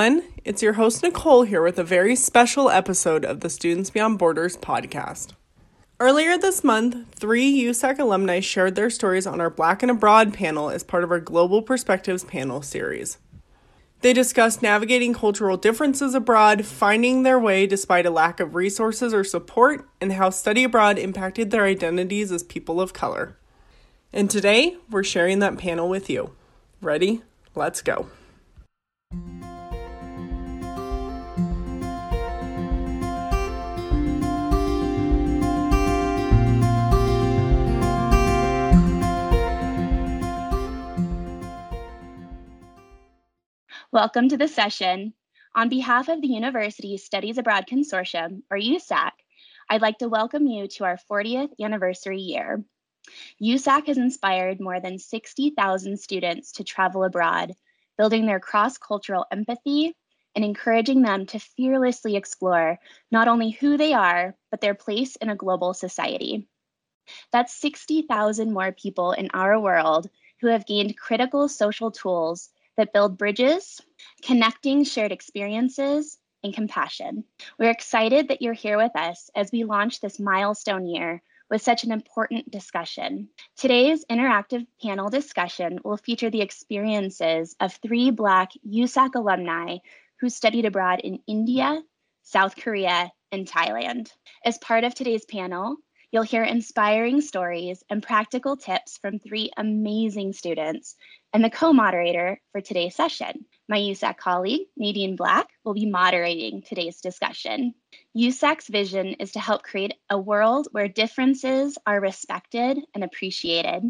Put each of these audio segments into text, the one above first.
Everyone. It's your host, Nicole, here with a very special episode of the Students Beyond Borders podcast. Earlier this month, three USAC alumni shared their stories on our Black and Abroad panel as part of our Global Perspectives panel series. They discussed navigating cultural differences abroad, finding their way despite a lack of resources or support, and how study abroad impacted their identities as people of color. And today, we're sharing that panel with you. Ready? Let's go. Welcome to the session. On behalf of the University Studies Abroad Consortium, or USAC, I'd like to welcome you to our 40th anniversary year. USAC has inspired more than 60,000 students to travel abroad, building their cross-cultural empathy and encouraging them to fearlessly explore not only who they are, but their place in a global society. That's 60,000 more people in our world who have gained critical social tools that build bridges, connecting shared experiences, and compassion. We're excited that you're here with us as we launch this milestone year with such an important discussion. Today's interactive panel discussion will feature the experiences of three Black USAC alumni who studied abroad in India, South Korea, and Thailand. As part of today's panel, You'll hear inspiring stories and practical tips from three amazing students and the co-moderator for today's session. My USAC colleague, Nadine Black, will be moderating today's discussion. USAC's vision is to help create a world where differences are respected and appreciated.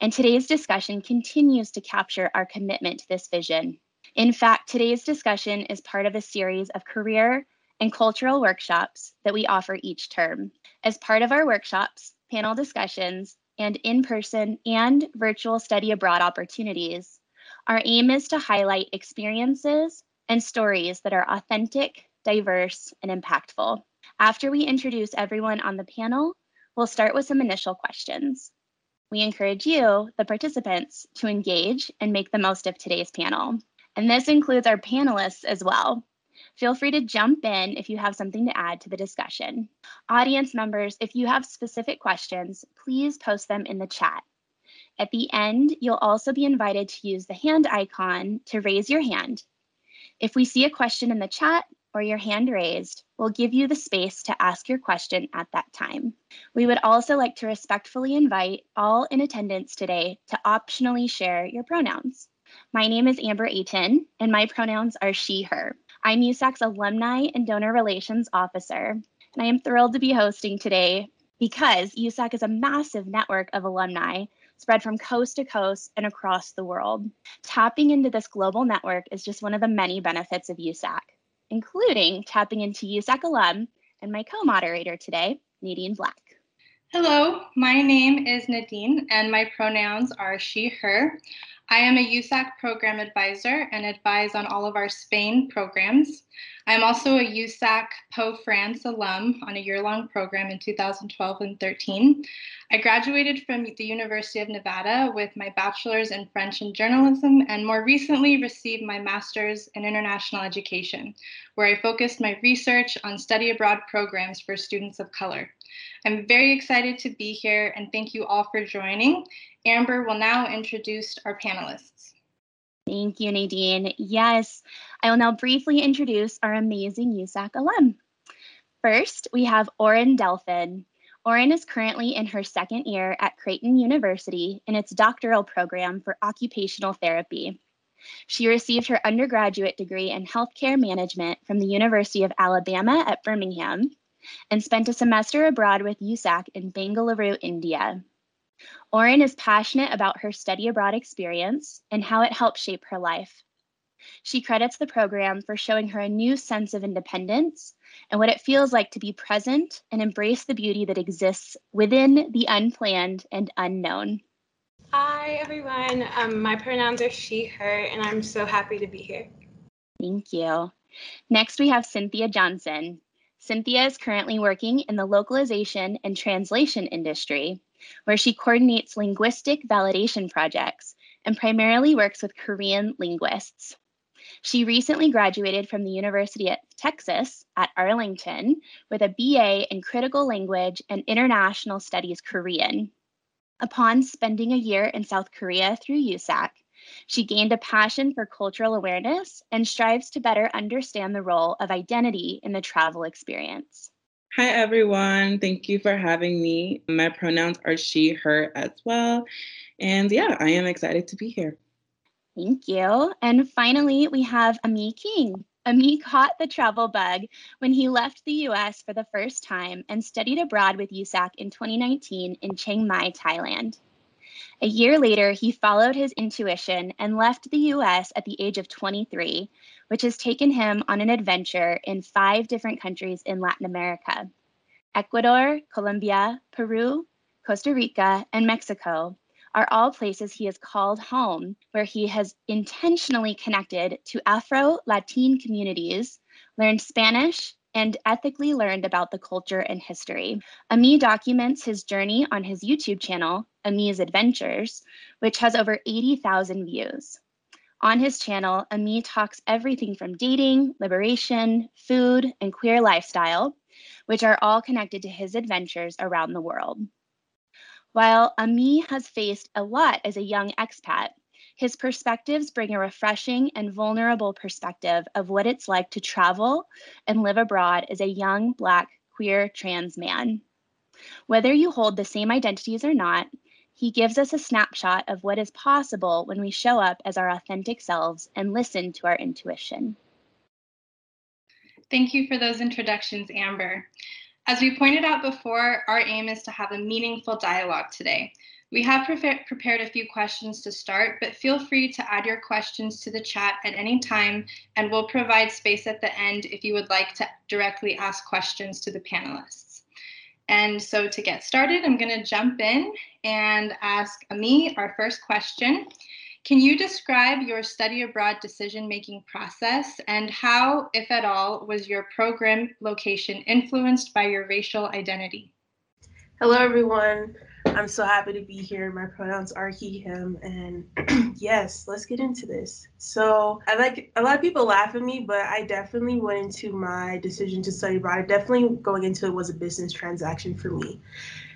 And today's discussion continues to capture our commitment to this vision. In fact, today's discussion is part of a series of career and cultural workshops that we offer each term. As part of our workshops, panel discussions, and in-person and virtual study abroad opportunities, our aim is to highlight experiences and stories that are authentic, diverse, and impactful. After we introduce everyone on the panel, we'll start with some initial questions. We encourage you, the participants, to engage and make the most of today's panel. And this includes our panelists as well. Feel free to jump in if you have something to add to the discussion. Audience members, if you have specific questions, please post them in the chat. At the end, you'll also be invited to use the hand icon to raise your hand. If we see a question in the chat or your hand raised, we'll give you the space to ask your question at that time. We would also like to respectfully invite all in attendance today to optionally share your pronouns. My name is Amber Ayton, and my pronouns are she, her. I'm USAC's Alumni and Donor Relations Officer, and I am thrilled to be hosting today because USAC is a massive network of alumni spread from coast to coast and across the world. Tapping into this global network is just one of the many benefits of USAC, including tapping into USAC alum and my co-moderator today, Nadine Black. Hello, my name is Nadine and my pronouns are she, her. I am a USAC program advisor and advise on all of our Spain programs. I'm also a USAC Pau France alum on a year-long program in 2012 and 13. I graduated from the University of Nevada with my bachelor's in French and journalism and more recently received my master's in international education, where I focused my research on study abroad programs for students of color. I'm very excited to be here and thank you all for joining. Amber will now introduce our panelists. Thank you, Nadine. Yes, I will now briefly introduce our amazing USAC alum. First, we have Oren Delphin. Oren is currently in her second year at Creighton University in its doctoral program for occupational therapy. She received her undergraduate degree in healthcare management from the University of Alabama at Birmingham and spent a semester abroad with USAC in Bangalore, India. Oren is passionate about her study abroad experience and how it helped shape her life. She credits the program for showing her a new sense of independence and what it feels like to be present and embrace the beauty that exists within the unplanned and unknown. Hi, everyone. Um, my pronouns are she, her, and I'm so happy to be here. Thank you. Next, we have Cynthia Johnson. Cynthia is currently working in the localization and translation industry where she coordinates linguistic validation projects and primarily works with Korean linguists. She recently graduated from the University of Texas at Arlington with a BA in Critical Language and International Studies Korean. Upon spending a year in South Korea through USAC, she gained a passion for cultural awareness and strives to better understand the role of identity in the travel experience. Hi, everyone. Thank you for having me. My pronouns are she, her as well. And yeah, I am excited to be here. Thank you. And finally, we have Ami King. Ami caught the travel bug when he left the US for the first time and studied abroad with USAC in 2019 in Chiang Mai, Thailand. A year later, he followed his intuition and left the US at the age of 23, which has taken him on an adventure in five different countries in Latin America Ecuador, Colombia, Peru, Costa Rica, and Mexico, are all places he has called home, where he has intentionally connected to Afro Latin communities, learned Spanish, and ethically learned about the culture and history. Ami documents his journey on his YouTube channel, Ami's Adventures, which has over 80,000 views. On his channel, Ami talks everything from dating, liberation, food, and queer lifestyle, which are all connected to his adventures around the world. While Ami has faced a lot as a young expat, his perspectives bring a refreshing and vulnerable perspective of what it's like to travel and live abroad as a young Black queer trans man. Whether you hold the same identities or not, he gives us a snapshot of what is possible when we show up as our authentic selves and listen to our intuition. Thank you for those introductions, Amber. As we pointed out before, our aim is to have a meaningful dialogue today. We have pre prepared a few questions to start, but feel free to add your questions to the chat at any time, and we'll provide space at the end if you would like to directly ask questions to the panelists. And so to get started, I'm going to jump in and ask Ami our first question. Can you describe your study abroad decision making process and how, if at all, was your program location influenced by your racial identity? Hello, everyone. I'm so happy to be here. My pronouns are he, him, and yes, let's get into this. So, I like a lot of people laugh at me, but I definitely went into my decision to study abroad. Definitely going into it was a business transaction for me.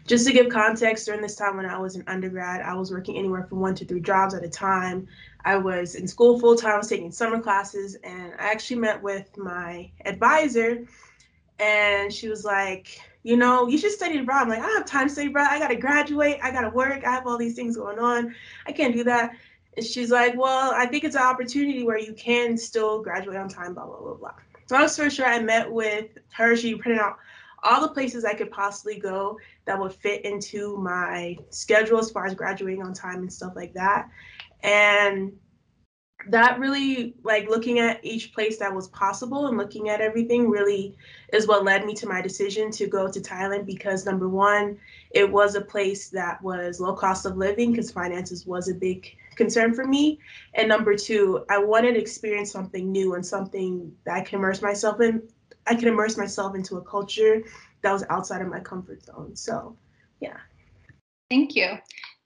Just to give context, during this time when I was an undergrad, I was working anywhere from one to three jobs at a time. I was in school full time, I was taking summer classes, and I actually met with my advisor, and she was like, you know, you should study abroad. I'm like, I don't have time to study abroad. I got to graduate. I got to work. I have all these things going on. I can't do that. And she's like, well, I think it's an opportunity where you can still graduate on time, blah, blah, blah, blah. So long story short, I met with her. She printed out all the places I could possibly go that would fit into my schedule as far as graduating on time and stuff like that. And that really like looking at each place that was possible and looking at everything really is what led me to my decision to go to Thailand because number one, it was a place that was low cost of living because finances was a big concern for me. And number two, I wanted to experience something new and something that I can immerse myself in I could immerse myself into a culture that was outside of my comfort zone. So, yeah. Thank you.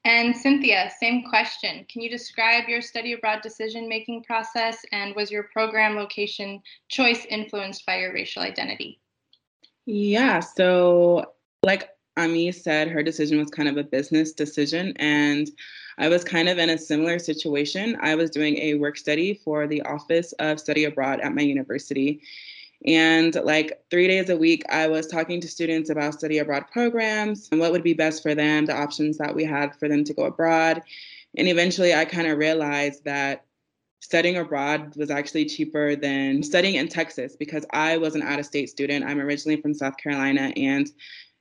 And Cynthia, same question. Can you describe your study abroad decision making process and was your program location choice influenced by your racial identity? Yeah, so like Ami said, her decision was kind of a business decision. And I was kind of in a similar situation. I was doing a work study for the Office of Study Abroad at my university. And like three days a week, I was talking to students about study abroad programs and what would be best for them, the options that we had for them to go abroad. And eventually, I kind of realized that studying abroad was actually cheaper than studying in Texas because I was an out of state student. I'm originally from South Carolina and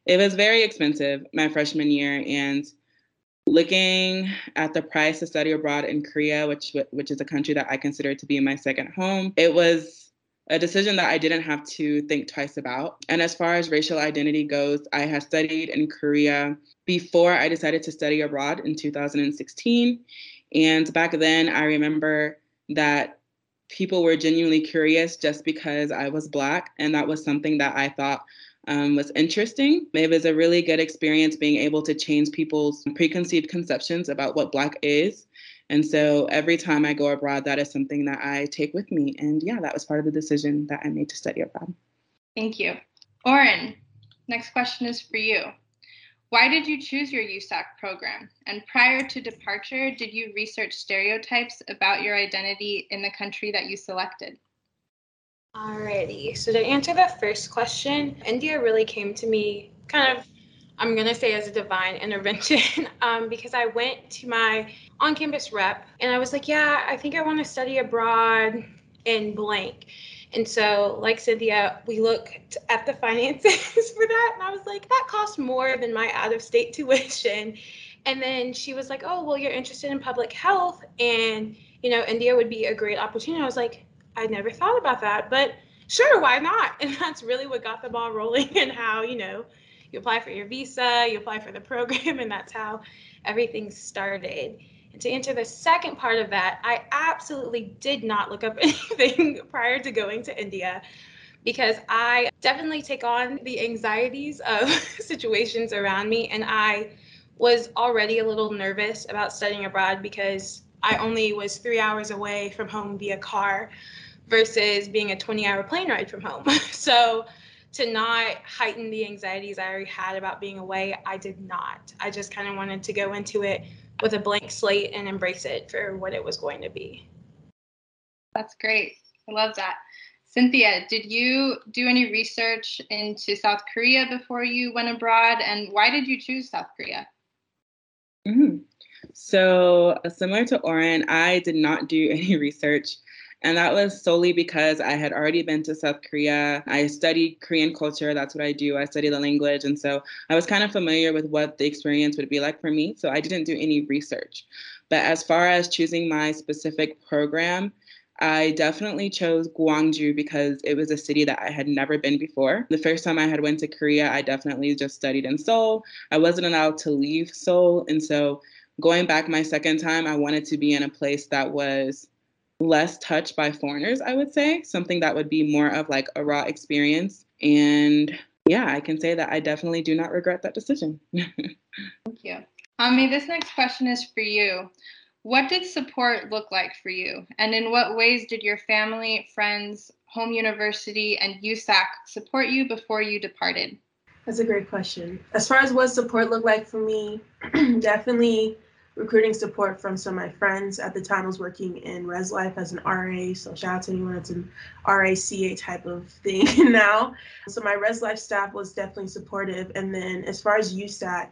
it was very expensive my freshman year. And looking at the price to study abroad in Korea, which which is a country that I consider to be my second home, it was a decision that I didn't have to think twice about. And as far as racial identity goes, I had studied in Korea before I decided to study abroad in 2016. And back then, I remember that people were genuinely curious just because I was Black. And that was something that I thought um, was interesting. It was a really good experience being able to change people's preconceived conceptions about what Black is And so every time I go abroad, that is something that I take with me. And yeah, that was part of the decision that I made to study abroad. Thank you. Oren, next question is for you. Why did you choose your USAC program? And prior to departure, did you research stereotypes about your identity in the country that you selected? Alrighty, so to answer the first question, India really came to me kind of, I'm gonna say as a divine intervention, um, because I went to my on campus rep and I was like, yeah, I think I wanna study abroad in blank. And so, like Cynthia, we looked at the finances for that, and I was like, that costs more than my out of state tuition. And then she was like, oh, well, you're interested in public health, and you know, India would be a great opportunity. I was like, I never thought about that, but sure, why not? And that's really what got the ball rolling, and how you know, you apply for your visa, you apply for the program, and that's how everything started. And to answer the second part of that, I absolutely did not look up anything prior to going to India because I definitely take on the anxieties of situations around me. And I was already a little nervous about studying abroad because I only was three hours away from home via car versus being a 20 hour plane ride from home. so to not heighten the anxieties I already had about being away, I did not. I just kind of wanted to go into it with a blank slate and embrace it for what it was going to be. That's great. I love that. Cynthia, did you do any research into South Korea before you went abroad? And why did you choose South Korea? Mm-hmm. So, similar to Oren, I did not do any research. And that was solely because I had already been to South Korea. I studied Korean culture. That's what I do. I study the language. And so I was kind of familiar with what the experience would be like for me. So I didn't do any research. But as far as choosing my specific program, I definitely chose Gwangju because it was a city that I had never been before. The first time I had went to Korea, I definitely just studied in Seoul. I wasn't allowed to leave Seoul, and so going back my second time, I wanted to be in a place that was less touched by foreigners, I would say, something that would be more of like a raw experience. And yeah, I can say that I definitely do not regret that decision. Thank you. Ami, this next question is for you. What did support look like for you? And in what ways did your family, friends, home university, and USAC support you before you departed? That's a great question. As far as what support looked like for me, definitely recruiting support from some of my friends. At the time, I was working in Res Life as an RA, so shout out to anyone that's an RACA type of thing now. So my Res Life staff was definitely supportive. And then as far as USAC,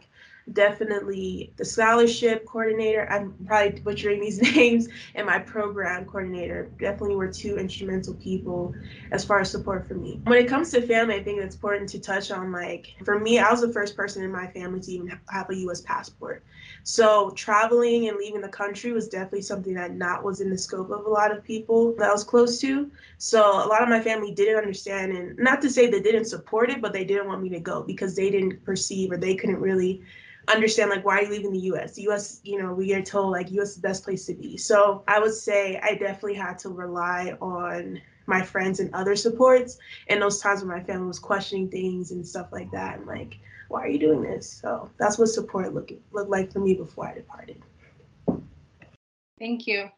definitely the scholarship coordinator, I'm probably butchering these names, and my program coordinator definitely were two instrumental people as far as support for me. When it comes to family, I think it's important to touch on like, for me, I was the first person in my family to even have a US passport. So traveling and leaving the country was definitely something that not was in the scope of a lot of people that I was close to. So a lot of my family didn't understand, and not to say they didn't support it, but they didn't want me to go because they didn't perceive or they couldn't really understand like why are you leaving the US? The US, you know, we get told like US is the best place to be. So I would say I definitely had to rely on my friends and other supports and those times when my family was questioning things and stuff like that and like why are you doing this? So that's what support looked looked like for me before I departed. Thank you.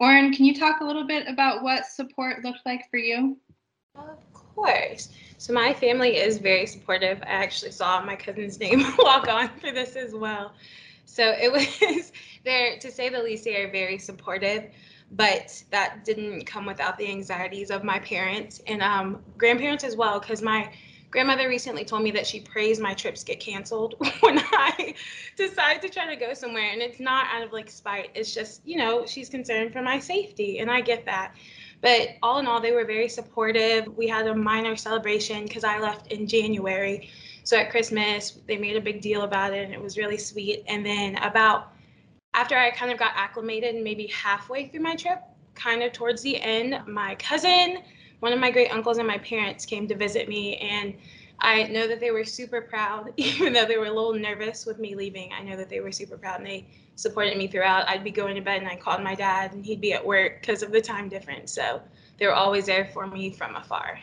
Oren, can you talk a little bit about what support looked like for you? Of course. So my family is very supportive. I actually saw my cousin's name walk on for this as well. So it was there to say the least they are very supportive, but that didn't come without the anxieties of my parents and um, grandparents as well, because my grandmother recently told me that she prays my trips get canceled when I decide to try to go somewhere. And it's not out of like spite. It's just, you know, she's concerned for my safety. And I get that. But all in all, they were very supportive. We had a minor celebration because I left in January. So at Christmas, they made a big deal about it and it was really sweet. And then about after I kind of got acclimated, maybe halfway through my trip, kind of towards the end, my cousin, one of my great uncles, and my parents came to visit me. And I know that they were super proud, even though they were a little nervous with me leaving. I know that they were super proud and they supported me throughout. I'd be going to bed and I called my dad and he'd be at work because of the time difference. So they were always there for me from afar.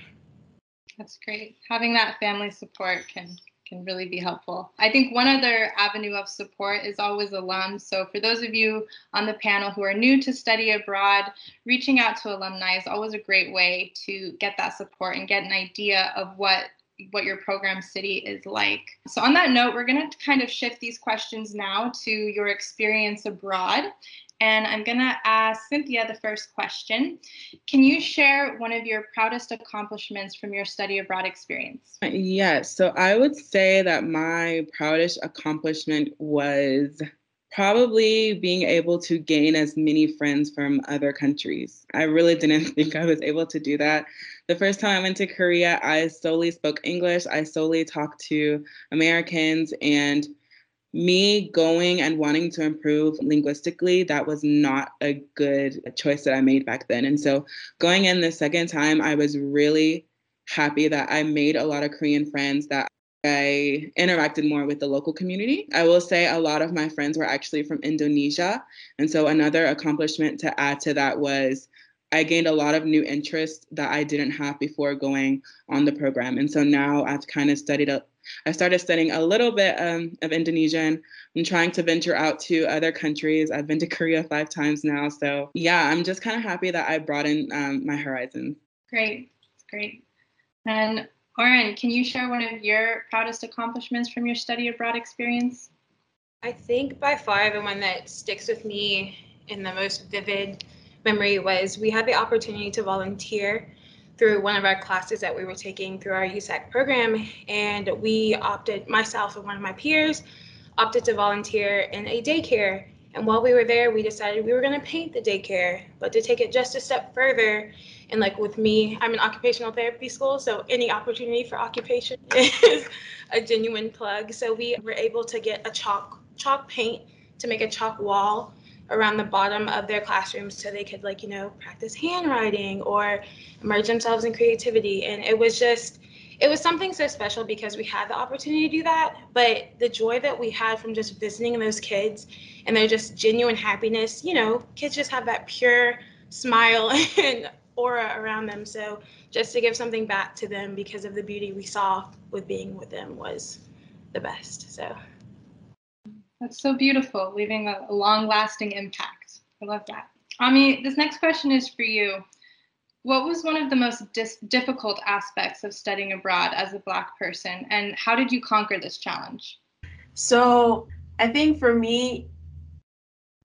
That's great. Having that family support can can really be helpful. I think one other avenue of support is always alums. So, for those of you on the panel who are new to study abroad, reaching out to alumni is always a great way to get that support and get an idea of what what your program city is like. So, on that note, we're going to kind of shift these questions now to your experience abroad. And I'm going to ask Cynthia the first question. Can you share one of your proudest accomplishments from your study abroad experience? Yes. So I would say that my proudest accomplishment was probably being able to gain as many friends from other countries. I really didn't think I was able to do that. The first time I went to Korea, I solely spoke English. I solely talked to Americans and me going and wanting to improve linguistically, that was not a good choice that I made back then. And so going in the second time, I was really happy that I made a lot of Korean friends that I interacted more with the local community. I will say a lot of my friends were actually from Indonesia. And so another accomplishment to add to that was I gained a lot of new interests that I didn't have before going on the program. And so now I've kind of studied a, I started studying a little bit um, of Indonesian. I'm trying to venture out to other countries. I've been to Korea five times now. So, yeah, I'm just kind of happy that I broadened um, my horizons. Great. Great. And Oren, can you share one of your proudest accomplishments from your study abroad experience? I think by far the one that sticks with me in the most vivid memory was we had the opportunity to volunteer through one of our classes that we were taking through our USAC program. And we opted, myself and one of my peers, opted to volunteer in a daycare. And while we were there, we decided we were going to paint the daycare, but to take it just a step further. And like with me, I'm in occupational therapy school, so any opportunity for occupation is a genuine plug. So we were able to get a chalk chalk paint to make a chalk wall around the bottom of their classrooms so they could like you know practice handwriting or immerse themselves in creativity. And it was just it was something so special because we had the opportunity to do that. But the joy that we had from just visiting those kids and their just genuine happiness you know kids just have that pure smile and aura around them. So just to give something back to them because of the beauty we saw with being with them was the best. So that's so beautiful, leaving a, a long lasting impact. I love that. Ami, this next question is for you. What was one of the most dis- difficult aspects of studying abroad as a Black person, and how did you conquer this challenge? So, I think for me,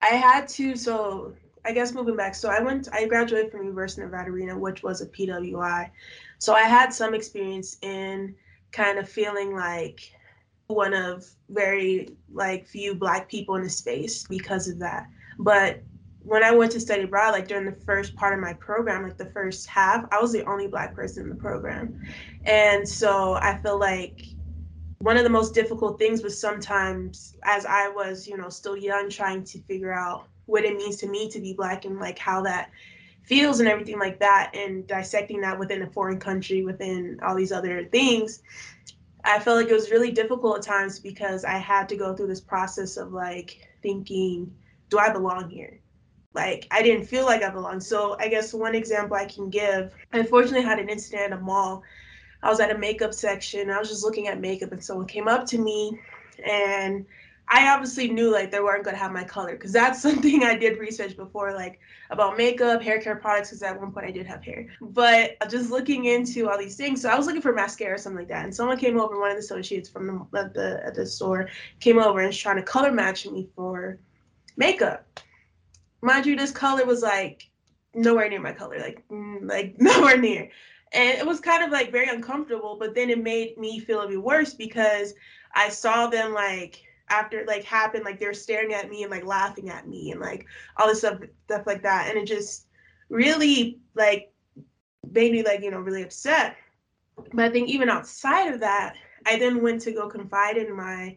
I had to. So, I guess moving back. So, I went. I graduated from University of Nevada, Reno, which was a PWI. So, I had some experience in kind of feeling like one of very like few black people in the space because of that. But when I went to study abroad, like during the first part of my program, like the first half, I was the only black person in the program. And so I feel like one of the most difficult things was sometimes as I was, you know, still young, trying to figure out what it means to me to be black and like how that feels and everything like that and dissecting that within a foreign country within all these other things I felt like it was really difficult at times because I had to go through this process of like thinking, do I belong here? Like I didn't feel like I belonged. So I guess one example I can give, I unfortunately had an incident at a mall. I was at a makeup section. I was just looking at makeup and someone came up to me and I obviously knew like they weren't gonna have my color because that's something I did research before, like about makeup, hair care products. Because at one point I did have hair, but just looking into all these things. So I was looking for mascara or something like that, and someone came over, one of the associates from the at the at the store came over and was trying to color match me for makeup. Mind you, this color was like nowhere near my color, like mm, like nowhere near, and it was kind of like very uncomfortable. But then it made me feel even worse because I saw them like after like happened like they were staring at me and like laughing at me and like all this stuff stuff like that. And it just really like made me like you know really upset. But i think even outside of that i then went to go confide in my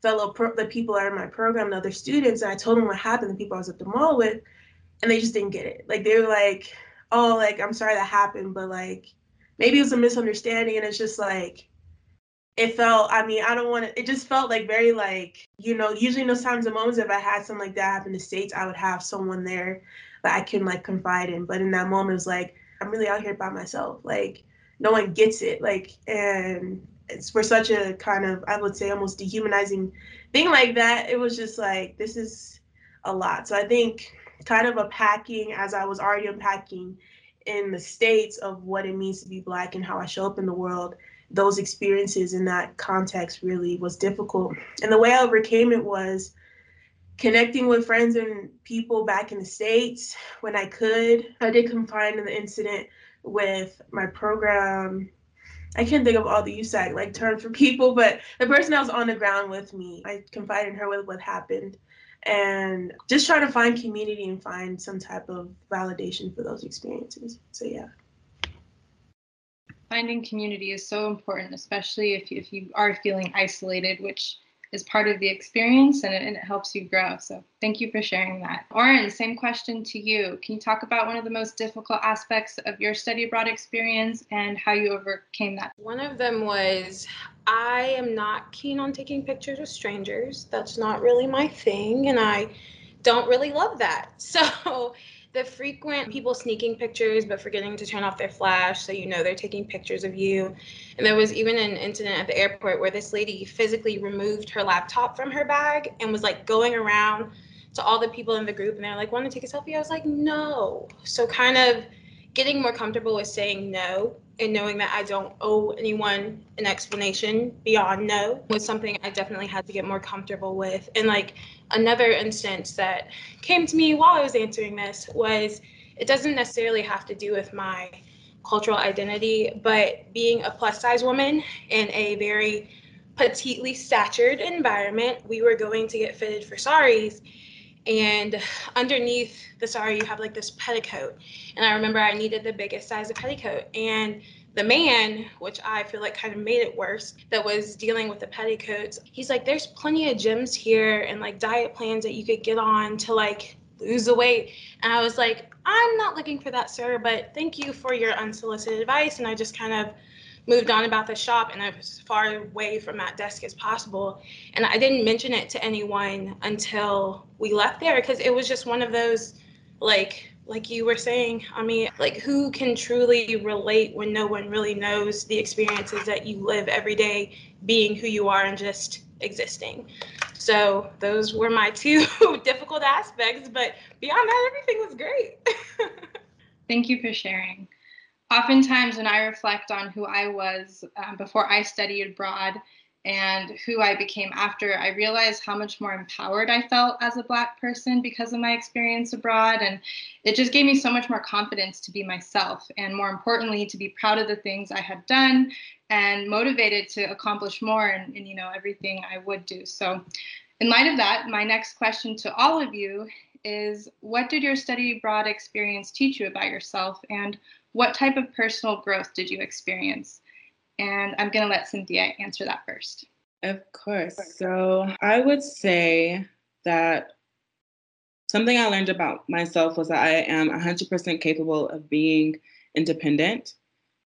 fellow pro- the people that are in my program the other students and i told them what happened the people i was at the mall with and they just didn't get it. Like they were like oh like i'm sorry that happened but like maybe it was a misunderstanding and it's just like it felt i mean i don't want to it just felt like very like you know usually in those times and moments if i had something like that happen in the states i would have someone there that i can like confide in but in that moment it was like i'm really out here by myself like no one gets it like and it's for such a kind of I would say almost dehumanizing thing like that. It was just like this is a lot. So I think kind of unpacking as I was already unpacking in the states of what it means to be black and how I show up in the world, those experiences in that context really was difficult. And the way I overcame it was connecting with friends and people back in the states when I could. I did confide in the incident with my program. I can't think of all the USAC like terms for people, but the person that was on the ground with me, I confided in her with what happened and just try to find community and find some type of validation for those experiences. So yeah. Finding community is so important, especially if you, if you are feeling isolated, which is part of the experience and it, and it helps you grow. So thank you for sharing that. Oren, same question to you. Can you talk about one of the most difficult aspects of your study abroad experience and how you overcame that? One of them was I am not keen on taking pictures of strangers. That's not really my thing. And I don't really love that. So the frequent people sneaking pictures but forgetting to turn off their flash so you know they're taking pictures of you. And there was even an incident at the airport where this lady physically removed her laptop from her bag and was like going around to all the people in the group and they're like, want to take a selfie? I was like, no. So kind of getting more comfortable with saying no and knowing that I don't owe anyone an explanation beyond no was something I definitely had to get more comfortable with. And like another instance that came to me while I was answering this was it doesn't necessarily have to do with my cultural identity, but being a plus size woman in a very petitely statured environment, we were going to get fitted for saris and underneath the sari you have like this petticoat. And i remember i needed the biggest size of petticoat. And the man which i feel like kind of made it worse that was dealing with the petticoats he's like there's plenty of gyms here and like diet plans that you could get on to like lose the weight. And i was like i'm not looking for that sir but thank you for your unsolicited advice. And i just kind of moved on about the shop and I was as far away from that desk as possible. And I didn't mention it to anyone until we left there because it was just one of those like like you were saying, I mean, like who can truly relate when no one really knows the experiences that you live every day being who you are and just existing. So those were my two difficult aspects, but beyond that everything was great. Thank you for sharing oftentimes when I reflect on who I was um, before I studied abroad and who I became after, I realize how much more empowered I felt as a Black person because of my experience abroad. And it just gave me so much more confidence to be myself and, more importantly, to be proud of the things I had done and motivated to accomplish more in you know everything I would do. So, in light of that, my next question to all of you is what did your study abroad experience teach you about yourself and what type of personal growth did you experience? And I'm going to let Cynthia answer that first. Of course. So I would say that something I learned about myself was that I am 100% capable of being independent.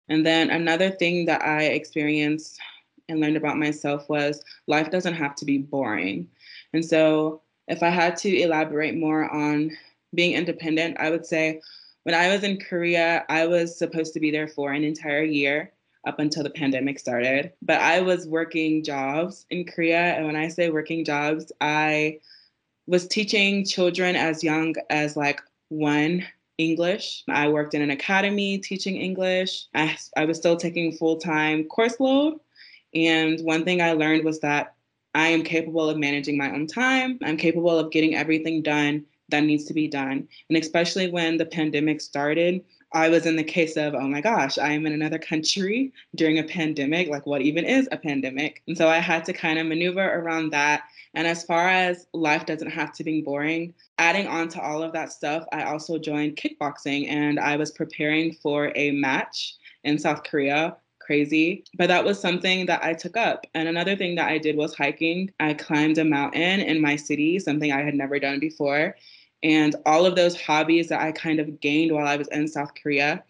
And then another thing that I experienced and learned about myself was life doesn't have to be boring. And so if I had to elaborate more on being independent, I would say when I was in Korea, I was supposed to be there for an entire year up until the pandemic started. But I was working jobs in Korea. And when I say working jobs, I was teaching children as young as like one English. I worked in an academy teaching English. I, I was still taking full time course load. And one thing I learned was that I am capable of managing my own time. I'm capable of getting everything done that needs to be done. And especially when the pandemic started, I was in the case of, oh my gosh, I am in another country during a pandemic. Like, what even is a pandemic? And so I had to kind of maneuver around that. And as far as life doesn't have to be boring, adding on to all of that stuff, I also joined kickboxing and I was preparing for a match in South Korea crazy. But that was something that I took up. And another thing that I did was hiking. I climbed a mountain in my city, something I had never done before. And all of those hobbies that I kind of gained while I was in South Korea,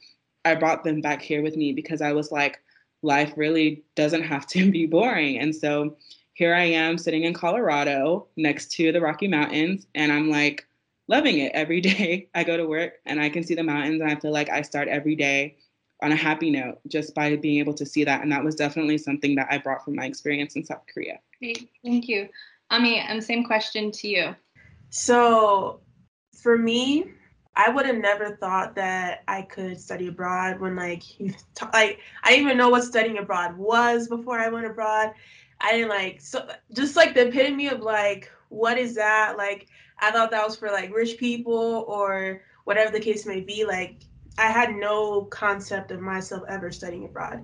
I brought them back here with me because I was like, life really doesn't have to be boring. And so here I am sitting in Colorado next to the Rocky Mountains, and I'm like loving it every day. I go to work and I can see the mountains, and I feel like I start every day on a happy note just by being able to see that. And that was definitely something that I brought from my experience in South Korea. Great, thank you. Ami, and same question to you. So for me, I would have never thought that I could study abroad when like you t- like I didn't even know what studying abroad was before I went abroad. I didn't like so just like the epitome of like what is that? Like I thought that was for like rich people or whatever the case may be. Like I had no concept of myself ever studying abroad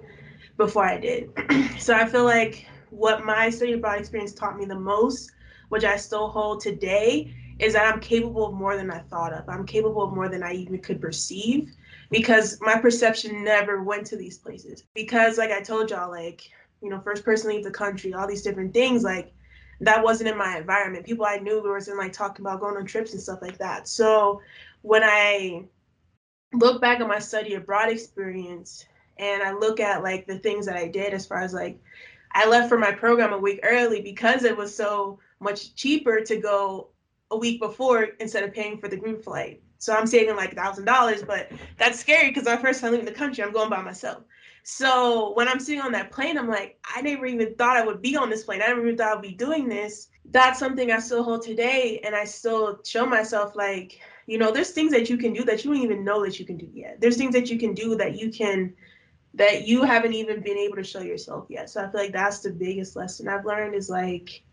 before I did. so I feel like what my study abroad experience taught me the most, which I still hold today, is that I'm capable of more than I thought of. I'm capable of more than I even could perceive because my perception never went to these places. Because like I told y'all, like, you know, first person leave the country, all these different things, like that wasn't in my environment. People I knew were in like talking about going on trips and stuff like that. So when I look back on my study abroad experience and I look at like the things that I did as far as like I left for my program a week early because it was so much cheaper to go a week before instead of paying for the group flight. So I'm saving like a thousand dollars, but that's scary because my first time leaving the country, I'm going by myself. So when I'm sitting on that plane, I'm like, I never even thought I would be on this plane. I never even thought I'd be doing this. That's something I still hold today, and I still show myself like, you know, there's things that you can do that you don't even know that you can do yet. There's things that you can do that you can that you haven't even been able to show yourself yet. So I feel like that's the biggest lesson I've learned is like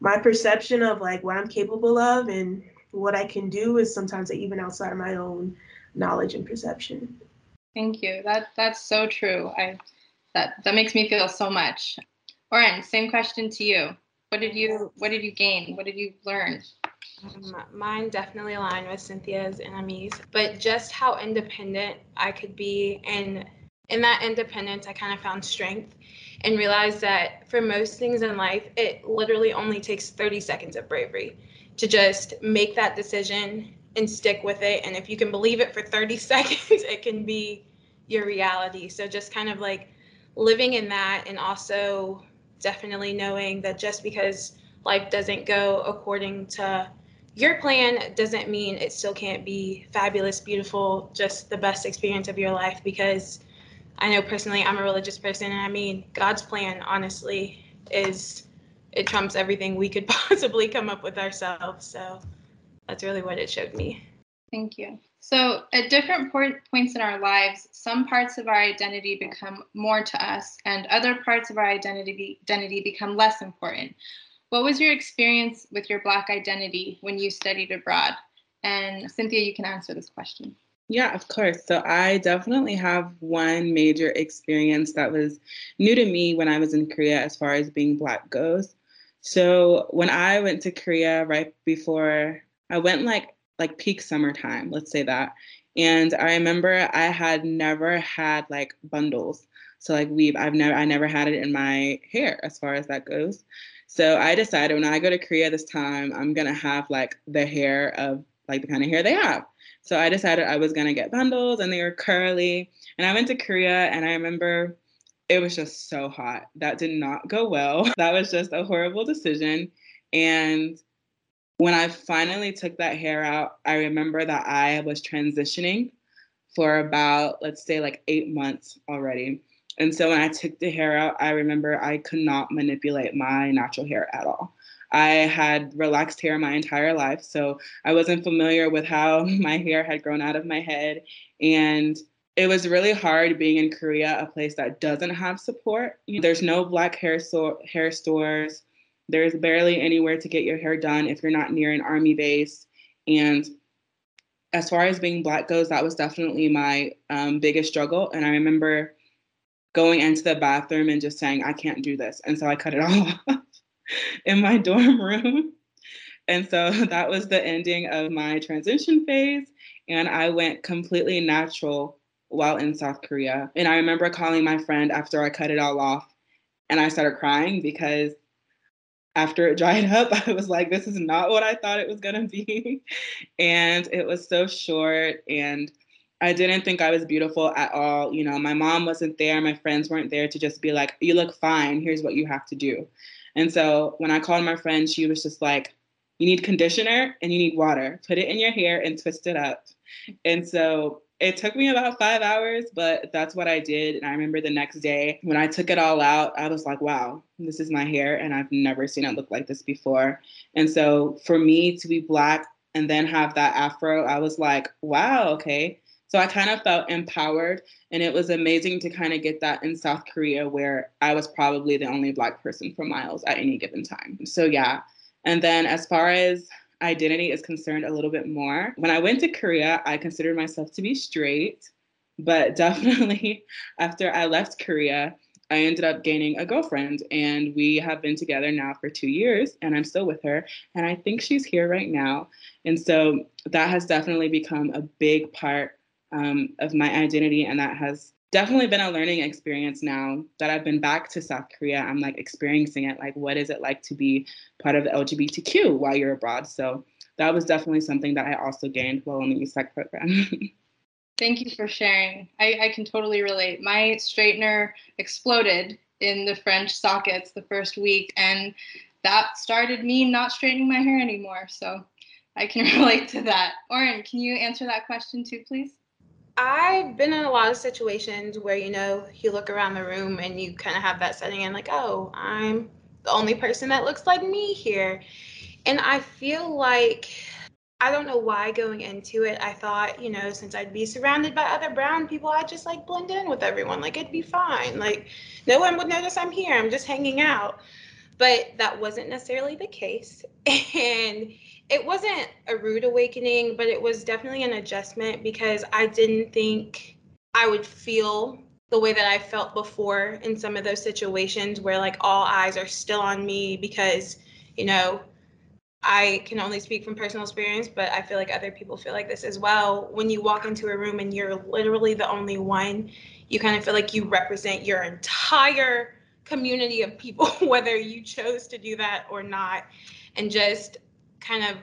my perception of like what I'm capable of and what I can do is sometimes even outside of my own knowledge and perception. Thank you. That that's so true. I that that makes me feel so much. Oren, same question to you. What did you what did you gain? What did you learn? Um, mine definitely aligned with Cynthia's and Ami's, but just how independent I could be and in that independence, I kind of found strength and realized that for most things in life, it literally only takes 30 seconds of bravery to just make that decision and stick with it. And if you can believe it for 30 seconds, it can be your reality. So just kind of like living in that and also definitely knowing that just because life doesn't go according to your plan doesn't mean it still can't be fabulous, beautiful, just the best experience of your life because I know personally I'm a religious person, and I mean, God's plan, honestly, is it trumps everything we could possibly come up with ourselves. So that's really what it showed me. Thank you. So, at different points in our lives, some parts of our identity become more to us, and other parts of our identity, identity become less important. What was your experience with your Black identity when you studied abroad? And Cynthia, you can answer this question. Yeah, of course. So I definitely have one major experience that was new to me when I was in Korea as far as being Black goes. So when I went to Korea right before I went like like peak summertime, let's say that. And I remember I had never had like bundles. So like weave, I've never I never had it in my hair as far as that goes. So I decided when I go to Korea this time, I'm gonna have like the hair of like the kind of hair they have. So I decided I was gonna get bundles and they were curly. And I went to Korea and I remember it was just so hot. That did not go well. That was just a horrible decision. And when I finally took that hair out, I remember that I was transitioning for about, let's say, like eight months already. And so when I took the hair out, I remember I could not manipulate my natural hair at all. I had relaxed hair my entire life, so I wasn't familiar with how my hair had grown out of my head. And it was really hard being in Korea, a place that doesn't have support. There's no black hair, so- hair stores. There's barely anywhere to get your hair done if you're not near an army base. And as far as being black goes, that was definitely my um, biggest struggle. And I remember going into the bathroom and just saying, I can't do this. And so I cut it all off in my dorm room. And so that was the ending of my transition phase. And I went completely natural while in South Korea. And I remember calling my friend after I cut it all off and I started crying because after it dried up, I was like, this is not what I thought it was going to be. and it was so short. And I didn't think I was beautiful at all. You know, my mom wasn't there, my friends weren't there to just be like, you look fine, here's what you have to do. And so when I called my friend, she was just like, you need conditioner and you need water. Put it in your hair and twist it up. And so it took me about five hours, but that's what I did. And I remember the next day when I took it all out, I was like, wow, this is my hair. And I've never seen it look like this before. And so for me to be Black and then have that afro, I was like, wow, okay. So I kind of felt empowered. And it was amazing to kind of get that in South Korea, where I was probably the only Black person for miles at any given time. So yeah. And then as far as identity is concerned a little bit more. When I went to Korea, I considered myself to be straight, but definitely after I left Korea, I ended up gaining a girlfriend, and we have been together now for two years, and I'm still with her. And I think she's here right now. And so that has definitely become a big part um, of my identity, and that has definitely been a learning experience now that I've been back to South Korea. I'm like experiencing it. Like, what is it like to be part of the LGBTQ while you're abroad? So that was definitely something that I also gained while in the USAC program. Thank you for sharing. I, I can totally relate. My straightener exploded in the French sockets the first week, and that started me not straightening my hair anymore. So I can relate to that. Oren, can you answer that question too, please? I've been in a lot of situations where, you know, you look around the room and you kind of have that setting and like, oh, I'm the only person that looks like me here. And I feel like I don't know why going into it, I thought, you know, since I'd be surrounded by other brown people, I'd just like blend in with everyone. Like it'd be fine. Like no one would notice I'm here. I'm just hanging out. But that wasn't necessarily the case. And it wasn't a rude awakening, but it was definitely an adjustment because I didn't think I would feel the way that I felt before in some of those situations where like all eyes are still on me because, you know, I can only speak from personal experience, but I feel like other people feel like this as well. When you walk into a room and you're literally the only one, you kind of feel like you represent your entire community of people, whether you chose to do that or not. And just kind of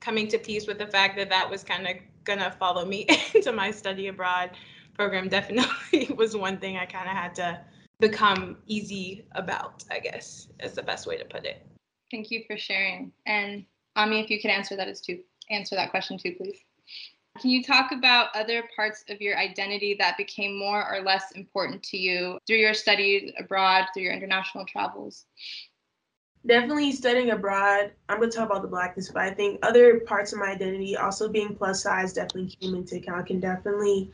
coming to peace with the fact that that was kind of gonna follow me into my study abroad program definitely was one thing I kind of had to become easy about, I guess, is the best way to put it. Thank you for sharing. And Ami, if you could answer that as too, answer that question too, please. Can you talk about other parts of your identity that became more or less important to you through your studies abroad, through your international travels? Definitely studying abroad. I'm going to talk about the blackness, but I think other parts of my identity, also being plus size, definitely came into account. Can definitely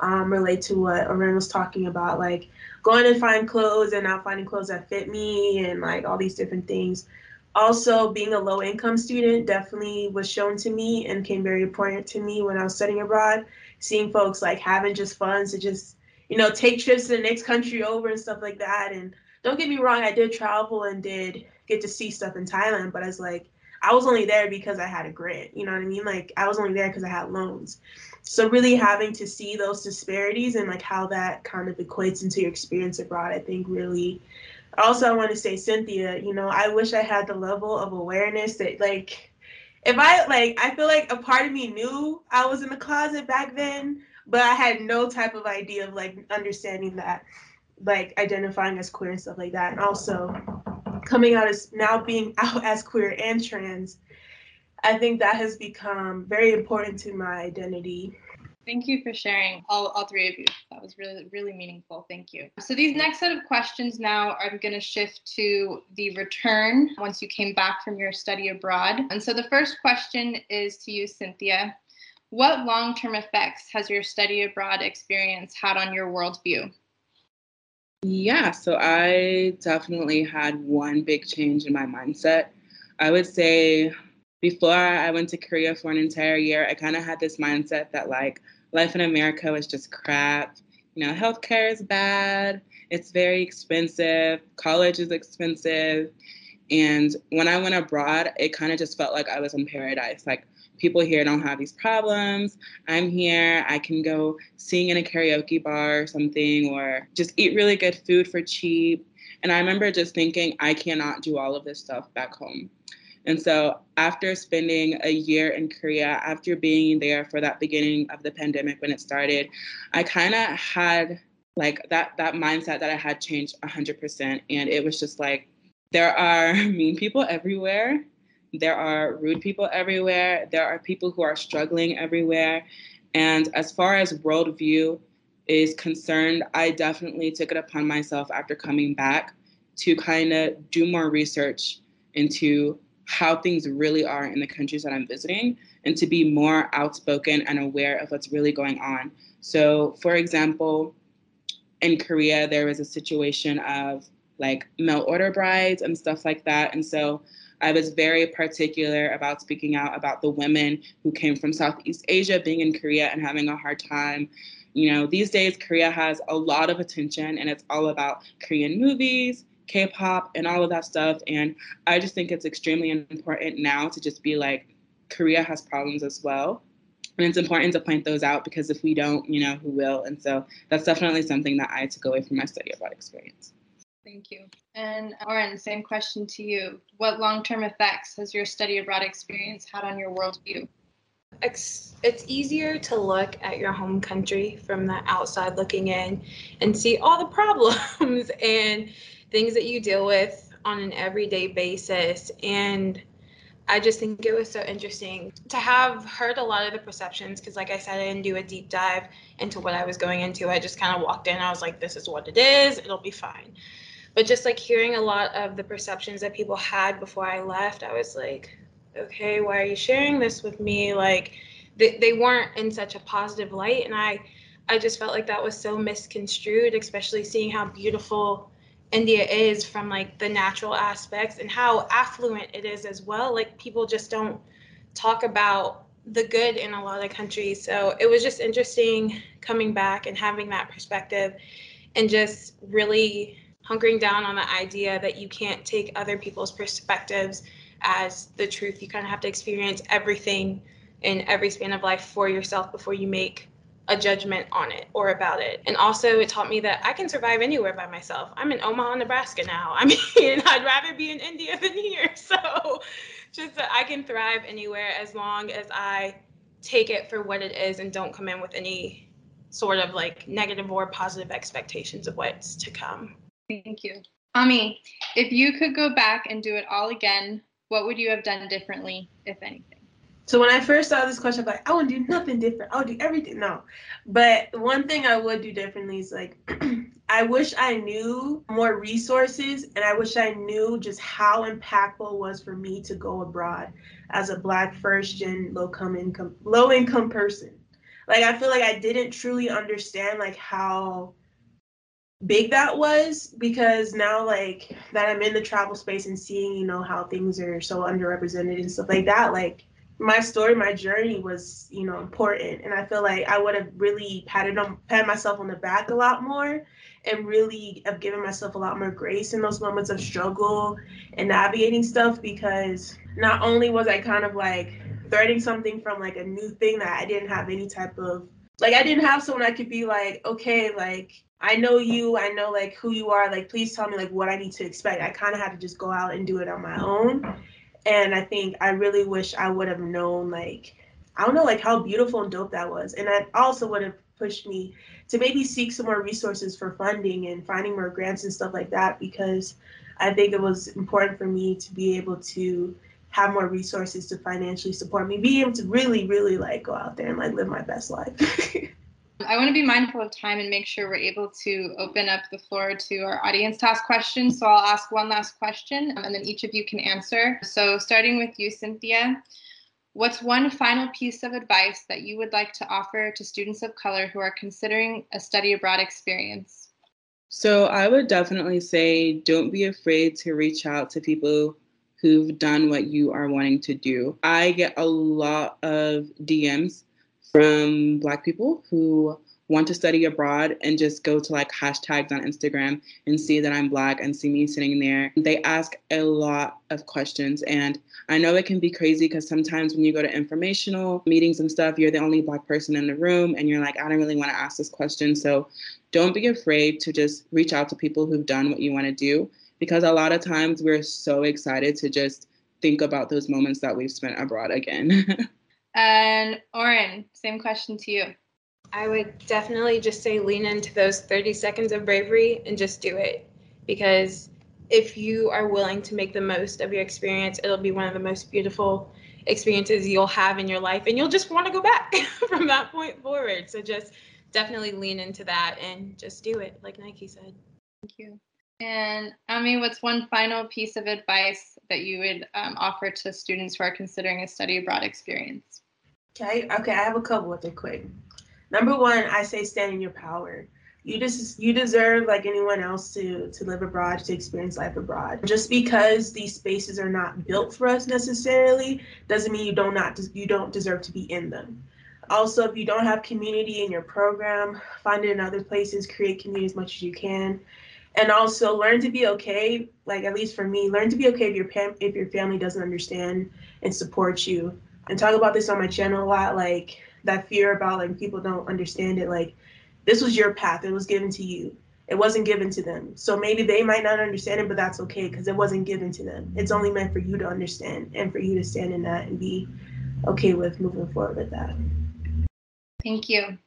um, relate to what Oren was talking about, like going and find clothes and not finding clothes that fit me, and like all these different things. Also, being a low income student definitely was shown to me and came very important to me when I was studying abroad. Seeing folks like having just funds to just, you know, take trips to the next country over and stuff like that. And don't get me wrong, I did travel and did get to see stuff in Thailand, but it's like I was only there because I had a grant. You know what I mean? Like I was only there because I had loans. So really having to see those disparities and like how that kind of equates into your experience abroad, I think really. Also, I want to say, Cynthia, you know, I wish I had the level of awareness that like, if I like, I feel like a part of me knew I was in the closet back then, but I had no type of idea of like understanding that, like identifying as queer and stuff like that. And also, coming out as now being out as queer and trans, I think that has become very important to my identity. Thank you for sharing, all, all three of you. That was really, really meaningful. Thank you. So, these next set of questions now I'm going to shift to the return once you came back from your study abroad. And so, the first question is to you, Cynthia. What long term effects has your study abroad experience had on your worldview? Yeah, so I definitely had one big change in my mindset. I would say before I went to Korea for an entire year, I kind of had this mindset that like life in America was just crap. You know, healthcare is bad, it's very expensive, college is expensive. And when I went abroad, it kind of just felt like I was in paradise. Like people here don't have these problems. I'm here. I can go sing in a karaoke bar or something, or just eat really good food for cheap. And I remember just thinking, I cannot do all of this stuff back home. And so, after spending a year in Korea, after being there for that beginning of the pandemic when it started, I kind of had like that that mindset that I had changed 100%. And it was just like, there are mean people everywhere there are rude people everywhere. There are people who are struggling everywhere. And as far as worldview is concerned, I definitely took it upon myself after coming back to kind of do more research into how things really are in the countries that I'm visiting and to be more outspoken and aware of what's really going on. So, for example, in Korea, there was a situation of like mail order brides and stuff like that. And so I was very particular about speaking out about the women who came from Southeast Asia being in Korea and having a hard time. You know, these days, Korea has a lot of attention and it's all about Korean movies, K pop, and all of that stuff. And I just think it's extremely important now to just be like, Korea has problems as well. And it's important to point those out because if we don't, you know, who will? And so that's definitely something that I took away from my study abroad experience. Thank you. And Oren, same question to you. What long term effects has your study abroad experience had on your worldview? It's, it's easier to look at your home country from the outside looking in and see all the problems and things that you deal with on an everyday basis. And I just think it was so interesting to have heard a lot of the perceptions because, like I said, I didn't do a deep dive into what I was going into. I just kind of walked in. I was like, this is what it is. It'll be fine but just like hearing a lot of the perceptions that people had before I left, I was like, okay, why are you sharing this with me? Like, they, they weren't in such a positive light. And I, I just felt like that was so misconstrued, especially seeing how beautiful India is from like the natural aspects and how affluent it is as well. Like, people just don't talk about the good in a lot of countries. So it was just interesting coming back and having that perspective and just really hunkering down on the idea that you can't take other people's perspectives as the truth. You kind of have to experience everything in every span of life for yourself before you make a judgment on it or about it. And also, it taught me that I can survive anywhere by myself. I'm in Omaha, Nebraska now. I mean, I'd rather be in India than here. So, just that I can thrive anywhere as long as I take it for what it is and don't come in with any sort of like negative or positive expectations of what's to come. Thank you. Ami, if you could go back and do it all again, what would you have done differently, if anything? So when I first saw this question, I'm like, I would do nothing different. I would do everything. No. But one thing I would do differently is like, I wish I knew more resources and I wish I knew just how impactful it was for me to go abroad as a black first gen low income low income person. Like I feel like I didn't truly understand like how big that was because now like that I'm in the travel space and seeing, you know, how things are so underrepresented and stuff like that, like my story, my journey was, you know, important. And I feel like I would have really patted on patted myself on the back a lot more and really have given myself a lot more grace in those moments of struggle and navigating stuff because not only was I kind of like threading something from like a new thing that I didn't have any type of like I didn't have someone I could be like, okay, like I know you, I know like who you are, like please tell me like what I need to expect. I kind of had to just go out and do it on my own. And I think I really wish I would have known like I don't know like how beautiful and dope that was. And that also would have pushed me to maybe seek some more resources for funding and finding more grants and stuff like that because I think it was important for me to be able to have more resources to financially support me, be able to really, really like go out there and like live my best life. I want to be mindful of time and make sure we're able to open up the floor to our audience to ask questions. So I'll ask one last question um, and then each of you can answer. So starting with you, Cynthia, what's one final piece of advice that you would like to offer to students of color who are considering a study abroad experience? So I would definitely say don't be afraid to reach out to people who've done what you are wanting to do. I get a lot of DMs from Black people who want to study abroad and just go to like hashtags on Instagram and see that I'm Black and see me sitting there. They ask a lot of questions. And I know it can be crazy because sometimes when you go to informational meetings and stuff, you're the only Black person in the room and you're like, I don't really want to ask this question. So don't be afraid to just reach out to people who've done what you want to do because a lot of times we're so excited to just think about those moments that we've spent abroad again. And Oren, same question to you. I would definitely just say lean into those 30 seconds of bravery and just do it. Because if you are willing to make the most of your experience, it'll be one of the most beautiful experiences you'll have in your life and you'll just want to go back from that point forward. So just definitely lean into that and just do it, like Nike said. Thank you. And Ami, what's one final piece of advice that you would um, offer to students who are considering a study abroad experience? Okay, okay, I have a couple of it quick. Number one, I say stand in your power. You just you deserve like anyone else to to live abroad, to experience life abroad. Just because these spaces are not built for us necessarily doesn't mean you don't not you don't deserve to be in them. Also, if you don't have community in your program, find it in other places, create community as much as you can. And also learn to be okay, like at least for me, learn to be okay if your if your family doesn't understand and support you. And talk about this on my channel a lot, like that fear about like people don't understand it. Like this was your path, it was given to you. It wasn't given to them. So maybe they might not understand it, but that's okay because it wasn't given to them. It's only meant for you to understand and for you to stand in that and be okay with moving forward with that. Thank you.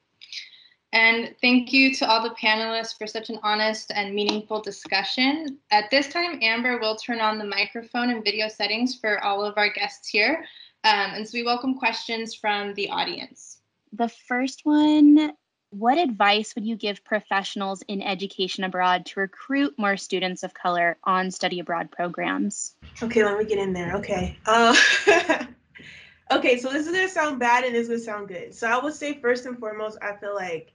And thank you to all the panelists for such an honest and meaningful discussion. At this time, Amber will turn on the microphone and video settings for all of our guests here. Um, and so we welcome questions from the audience. The first one What advice would you give professionals in education abroad to recruit more students of color on study abroad programs? Okay, let me get in there. Okay. Uh, okay, so this is gonna sound bad and this is gonna sound good. So I would say first and foremost, I feel like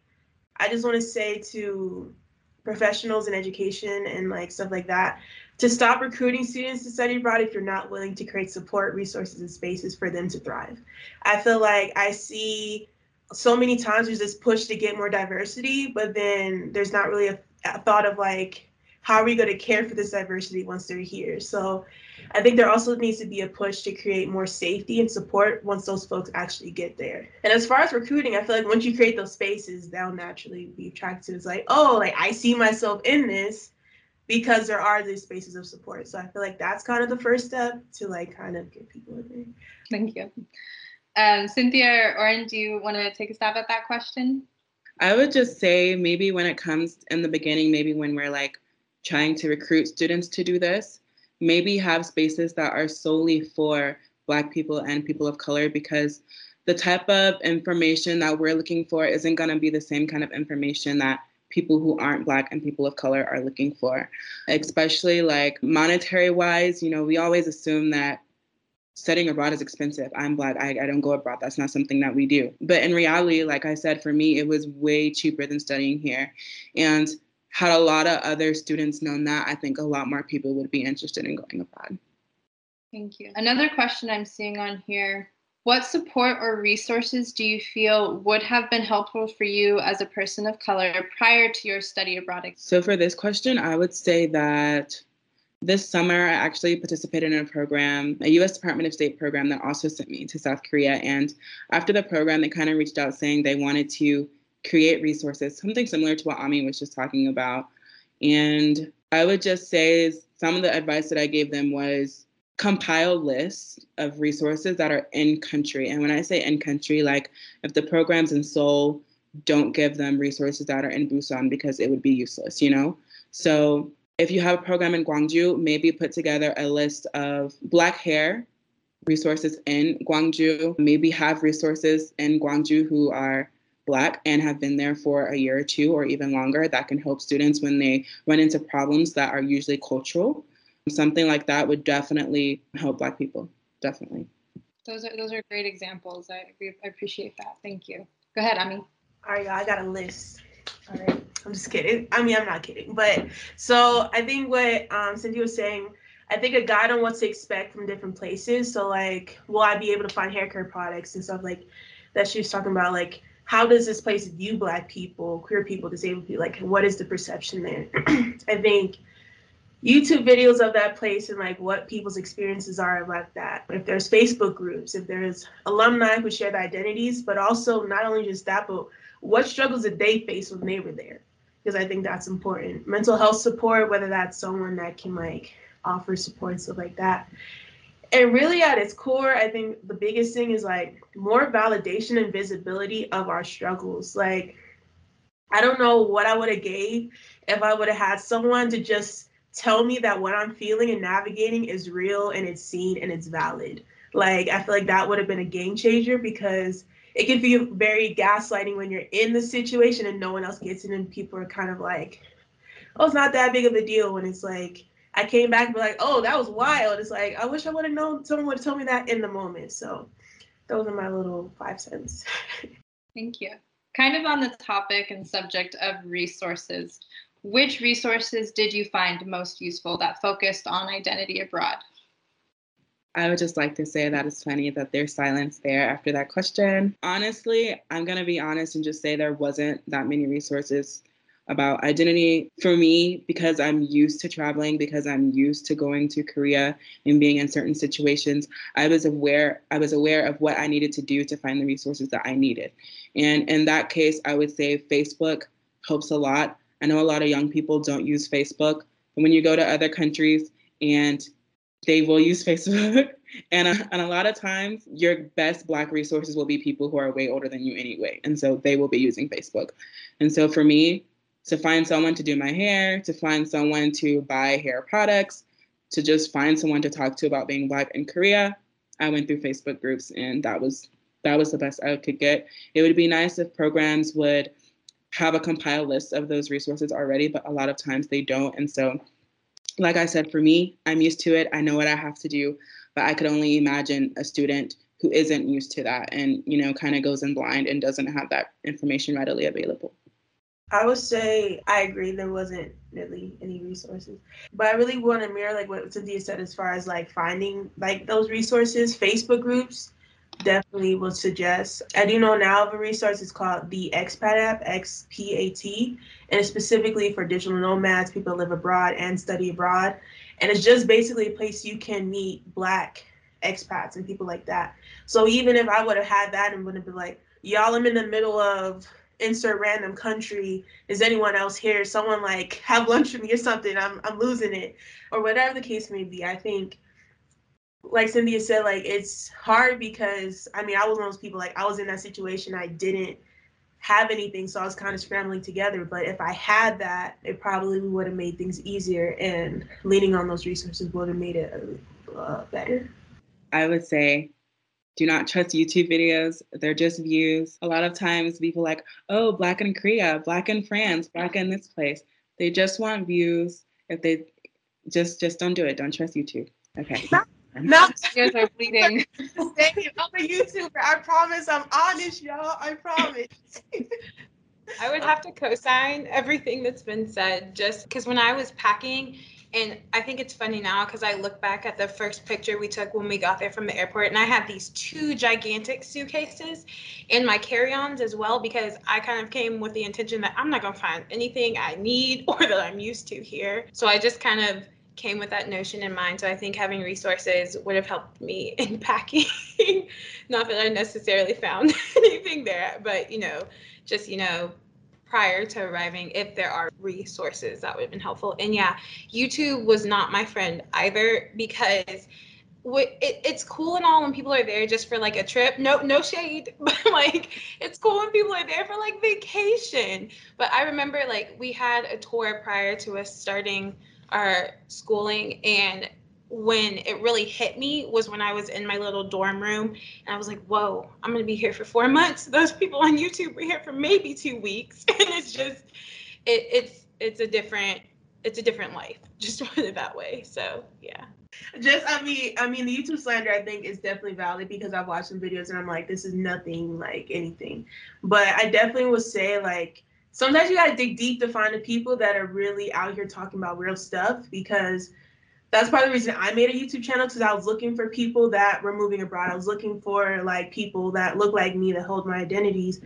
I just want to say to professionals in education and like stuff like that to stop recruiting students to study abroad if you're not willing to create support resources and spaces for them to thrive. I feel like I see so many times there's this push to get more diversity, but then there's not really a, a thought of like how are we going to care for this diversity once they're here? So I think there also needs to be a push to create more safety and support once those folks actually get there. And as far as recruiting, I feel like once you create those spaces, they'll naturally be attracted. To it's like, oh, like I see myself in this because there are these spaces of support. So I feel like that's kind of the first step to like kind of get people in there. Thank you. Um, Cynthia or Oren, do you want to take a stab at that question? I would just say maybe when it comes in the beginning, maybe when we're like trying to recruit students to do this, maybe have spaces that are solely for Black people and people of color because the type of information that we're looking for isn't going to be the same kind of information that people who aren't black and people of color are looking for especially like monetary wise you know we always assume that studying abroad is expensive. I'm black. I, I don't go abroad. That's not something that we do. But in reality like i said for me it was way cheaper than studying here. And had a lot of other students known that, I think a lot more people would be interested in going abroad. Thank you. Another question I'm seeing on here what support or resources do you feel would have been helpful for you as a person of color prior to your study abroad? So, for this question, I would say that this summer I actually participated in a program, a US Department of State program that also sent me to South Korea. And after the program, they kind of reached out saying they wanted to create resources, something similar to what Ami was just talking about. And I would just say some of the advice that I gave them was compile lists of resources that are in country. And when I say in country, like if the programs in Seoul don't give them resources that are in Busan because it would be useless, you know? So if you have a program in Gwangju, maybe put together a list of black hair resources in Gwangju, maybe have resources in Gwangju who are Black and have been there for a year or two or even longer, that can help students when they run into problems that are usually cultural. Something like that would definitely help Black people. Definitely. Those are those are great examples. I, I appreciate that. Thank you. Go ahead, Ami. All right, y'all. I got a list. All right. I'm just kidding. I mean, I'm not kidding. But so I think what um, Cindy was saying, I think a guide on what to expect from different places. So like, will I be able to find hair care products and stuff like that she was talking about? Like, how does this place view black people queer people disabled people like what is the perception there i think youtube videos of that place and like what people's experiences are like that. If there's facebook groups if there's alumni who share the identities but also not only just that but what struggles did they face when they were there? Because i think that's important. Mental health support whether that's someone that can like offer support stuff like that. And really at its core i think the biggest thing is like more validation and visibility of our struggles. Like i don't know what i would have gave if i would have had someone to just tell me that what i'm feeling and navigating is real and it's seen and it's valid Like I feel like that would have been a game changer because it can feel very gaslighting when you're in the situation and no one else gets it and people are kind of like, oh, it's not that big of a deal when it's like I came back and be like, oh, that was wild. It's like I wish I would have known someone would have told me that in the moment. So those are my little five cents. Thank you. Kind of on the topic and subject of resources, which resources did you find most useful that focused on identity abroad? I would just like to say that it's funny that there's silence there after that question. Honestly, I'm going to be honest and just say there wasn't that many resources about identity for me because I'm used to traveling, because I'm used to going to Korea and being in certain situations. I was aware I was aware of what I needed to do to find the resources that I needed. And in that case, I would say Facebook helps a lot. I know a lot of young people don't use Facebook, but when you go to other countries and they will use Facebook. And, uh, and a lot of times, your best Black resources will be people who are way older than you anyway. And so they will be using Facebook. And so for me, to find someone to do my hair, to find someone to buy hair products, to just find someone to talk to about being Black in Korea, I went through Facebook groups and that was that was the best I could get. It would be nice if programs would have a compiled list of those resources already, but a lot of times they don't. And so like I said, for me, I'm used to it. I know what I have to do, but I could only imagine a student who isn't used to that and, you know, kind of goes in blind and doesn't have that information readily available. I would say I agree there wasn't really any resources. But I really want to mirror like what Cynthia said as far as like finding like those resources, Facebook groups definitely would suggest. I do know now of a resource. It's called the Expat app, X P A T, and it's specifically for digital nomads, people live abroad and study abroad. And it's just basically a place you can meet Black expats and people like that. So even if I would have had that and would have been like, y'all, I'm in the middle of insert random country. Is anyone else here? Someone like have lunch with me or something. I'm I'm losing it, or whatever the case may be. I think like Cynthia said, like it's hard because I mean I was one of those people like I was in that situation. I didn't have anything, so I was kind of scrambling together. But if I had that, it probably would have made things easier, and leaning on those resources would have made it uh, better. I would say do not trust YouTube videos. They're just views. A lot of times people like, oh, black in Korea, black in France, black in this place. They just want views. If they just just don't do it. Don't trust YouTube. Okay. No, guys are bleeding. I'm a YouTuber. I promise. I'm honest, y'all. I promise. I would have to co-sign everything that's been said, just because when I was packing, and I think it's funny now because I look back at the first picture we took when we got there from the airport, and I had these two gigantic suitcases in my carry-ons as well because I kind of came with the intention that I'm not gonna find anything I need or that I'm used to here. So I just kind of came with that notion in mind. So I think having resources would have helped me in packing. Not that I necessarily found anything there, but you know, just you know, prior to arriving, if there are resources that would have been helpful. And yeah, YouTube was not my friend either because it, it's cool and all when people are there just for like a trip. No, no shade, but like it's cool when people are there for like vacation. But I remember like we had a tour prior to us starting our schooling and when it really hit me was when I was in my little dorm room and I was like, whoa, I'm gonna be here for four months. Those people on YouTube were here for maybe two weeks. And it's just it, it's it's a different it's a different life. Just put it that way. So yeah. Just I mean I mean the YouTube slander I think is definitely valid because I've watched some videos and I'm like, this is nothing like anything. But I definitely would say like sometimes you gotta dig deep to find the people that are really out here talking about real stuff because that's part of the reason I made a YouTube channel because I was looking for people that were moving abroad. I was looking for like people that look like me that hold my identities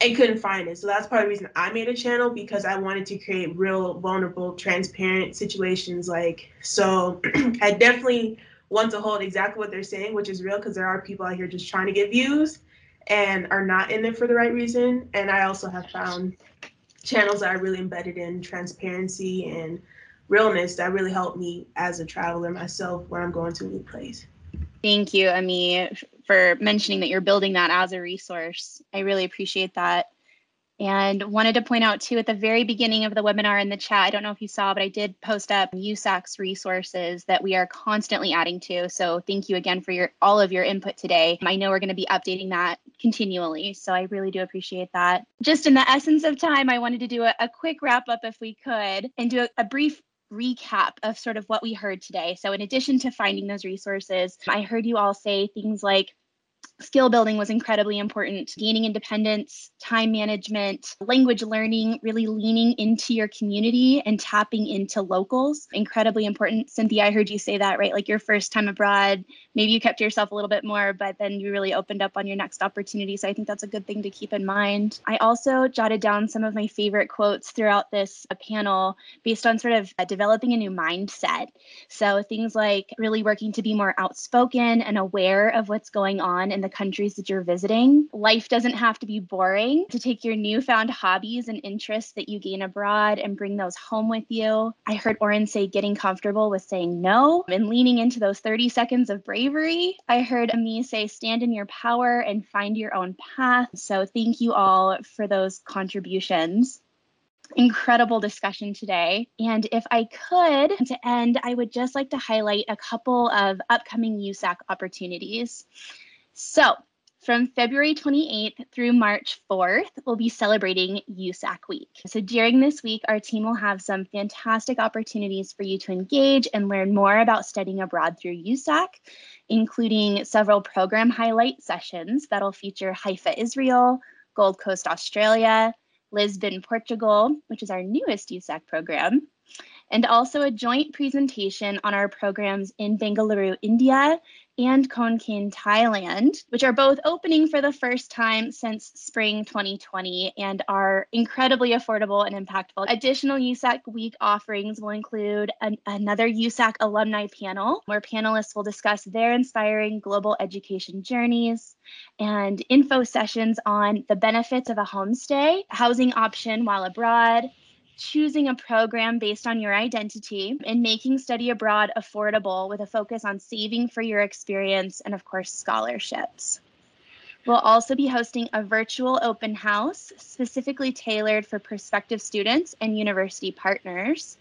and couldn't find it. So that's part of the reason I made a channel because I wanted to create real, vulnerable, transparent situations. Like, so I definitely want to hold exactly what they're saying, which is real because there are people out here just trying to get views and are not in there for the right reason. And I also have found channels that are really embedded in transparency and realness that really help me as a traveler myself when I'm going to a new place. Thank you, Ami, for mentioning that you're building that as a resource. I really appreciate that. And wanted to point out too at the very beginning of the webinar in the chat, I don't know if you saw, but I did post up USAC's resources that we are constantly adding to. So thank you again for your all of your input today. I know we're going to be updating that continually. So I really do appreciate that. Just in the essence of time, I wanted to do a, a quick wrap up if we could and do a, a brief recap of sort of what we heard today. So, in addition to finding those resources, I heard you all say things like skill building was incredibly important. Gaining independence time management language learning really leaning into your community and tapping into locals incredibly important. Cynthia i heard you say that right? Like your first time abroad maybe you kept yourself a little bit more but then you really opened up on your next opportunity. So i think that's a good thing to keep in mind. I also jotted down some of my favorite quotes throughout this uh, panel based on sort of uh, developing a new mindset. So things like really working to be more outspoken and aware of what's going on in the countries that you're visiting. Life doesn't have to be boring. To take your newfound hobbies and interests that you gain abroad and bring those home with you. I heard Oren say getting comfortable with saying no and leaning into those 30 seconds of bravery. I heard Ami say stand in your power and find your own path. So thank you all for those contributions incredible discussion today. And if I could, to end, I would just like to highlight a couple of upcoming USAC opportunities. So, from February 28th through March 4th, we'll be celebrating USAC Week. So, during this week, our team will have some fantastic opportunities for you to engage and learn more about studying abroad through USAC, including several program highlight sessions that'll feature Haifa, Israel, Gold Coast, Australia, Lisbon, Portugal, which is our newest USAC program, and also a joint presentation on our programs in Bangalore, India, and Khon Kaen, Thailand, which are both opening for the first time since spring 2020 and are incredibly affordable and impactful. Additional USAC week offerings will include an, another USAC alumni panel where panelists will discuss their inspiring global education journeys and info sessions on the benefits of a homestay, housing option while abroad, choosing a program based on your identity and making study abroad affordable with a focus on saving for your experience and, of course, scholarships. We'll also be hosting a virtual open house specifically tailored for prospective students and university partners.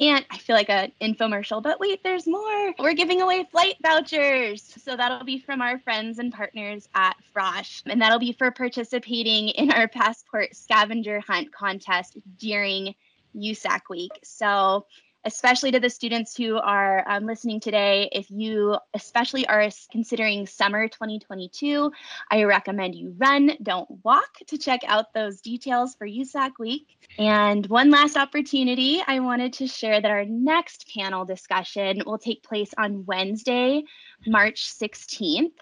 And I feel like an infomercial, but wait, there's more. We're giving away flight vouchers. So that'll be from our friends and partners at Frosch. And that'll be for participating in our passport scavenger hunt contest during USAC week. So especially to the students who are um, listening today, if you especially are considering summer 2022, I recommend you run, don't walk to check out those details for USAC week. And one last opportunity, I wanted to share that our next panel discussion will take place on Wednesday, March 16th.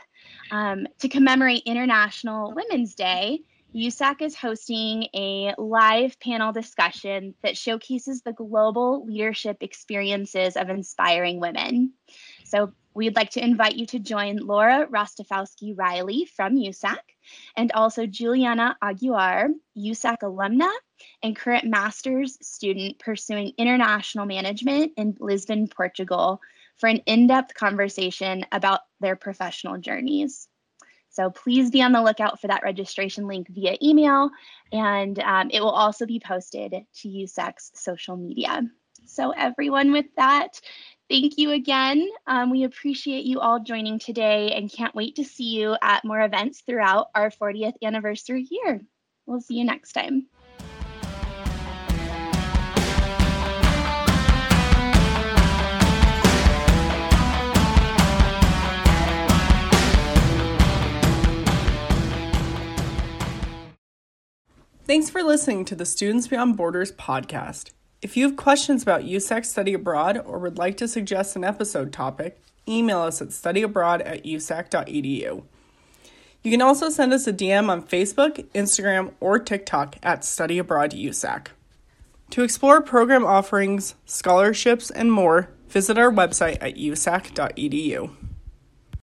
Um, to commemorate International Women's Day, USAC is hosting a live panel discussion that showcases the global leadership experiences of inspiring women. So, we'd like to invite you to join Laura Rostafowski Riley from USAC and also Juliana Aguiar, USAC alumna and current master's student pursuing international management in Lisbon, Portugal, for an in depth conversation about their professional journeys. So please be on the lookout for that registration link via email, and um, it will also be posted to USAC's social media. So, everyone, with that, thank you again. Um, we appreciate you all joining today and can't wait to see you at more events throughout our 40th anniversary year. We'll see you next time. Thanks for listening to the Students Beyond Borders podcast. If you have questions about USAC study abroad or would like to suggest an episode topic, email us at studyabroad at usac.edu. You can also send us a DM on Facebook, Instagram, or TikTok at StudyAbroadUSAC. To explore program offerings, scholarships, and more, visit our website at usac.edu.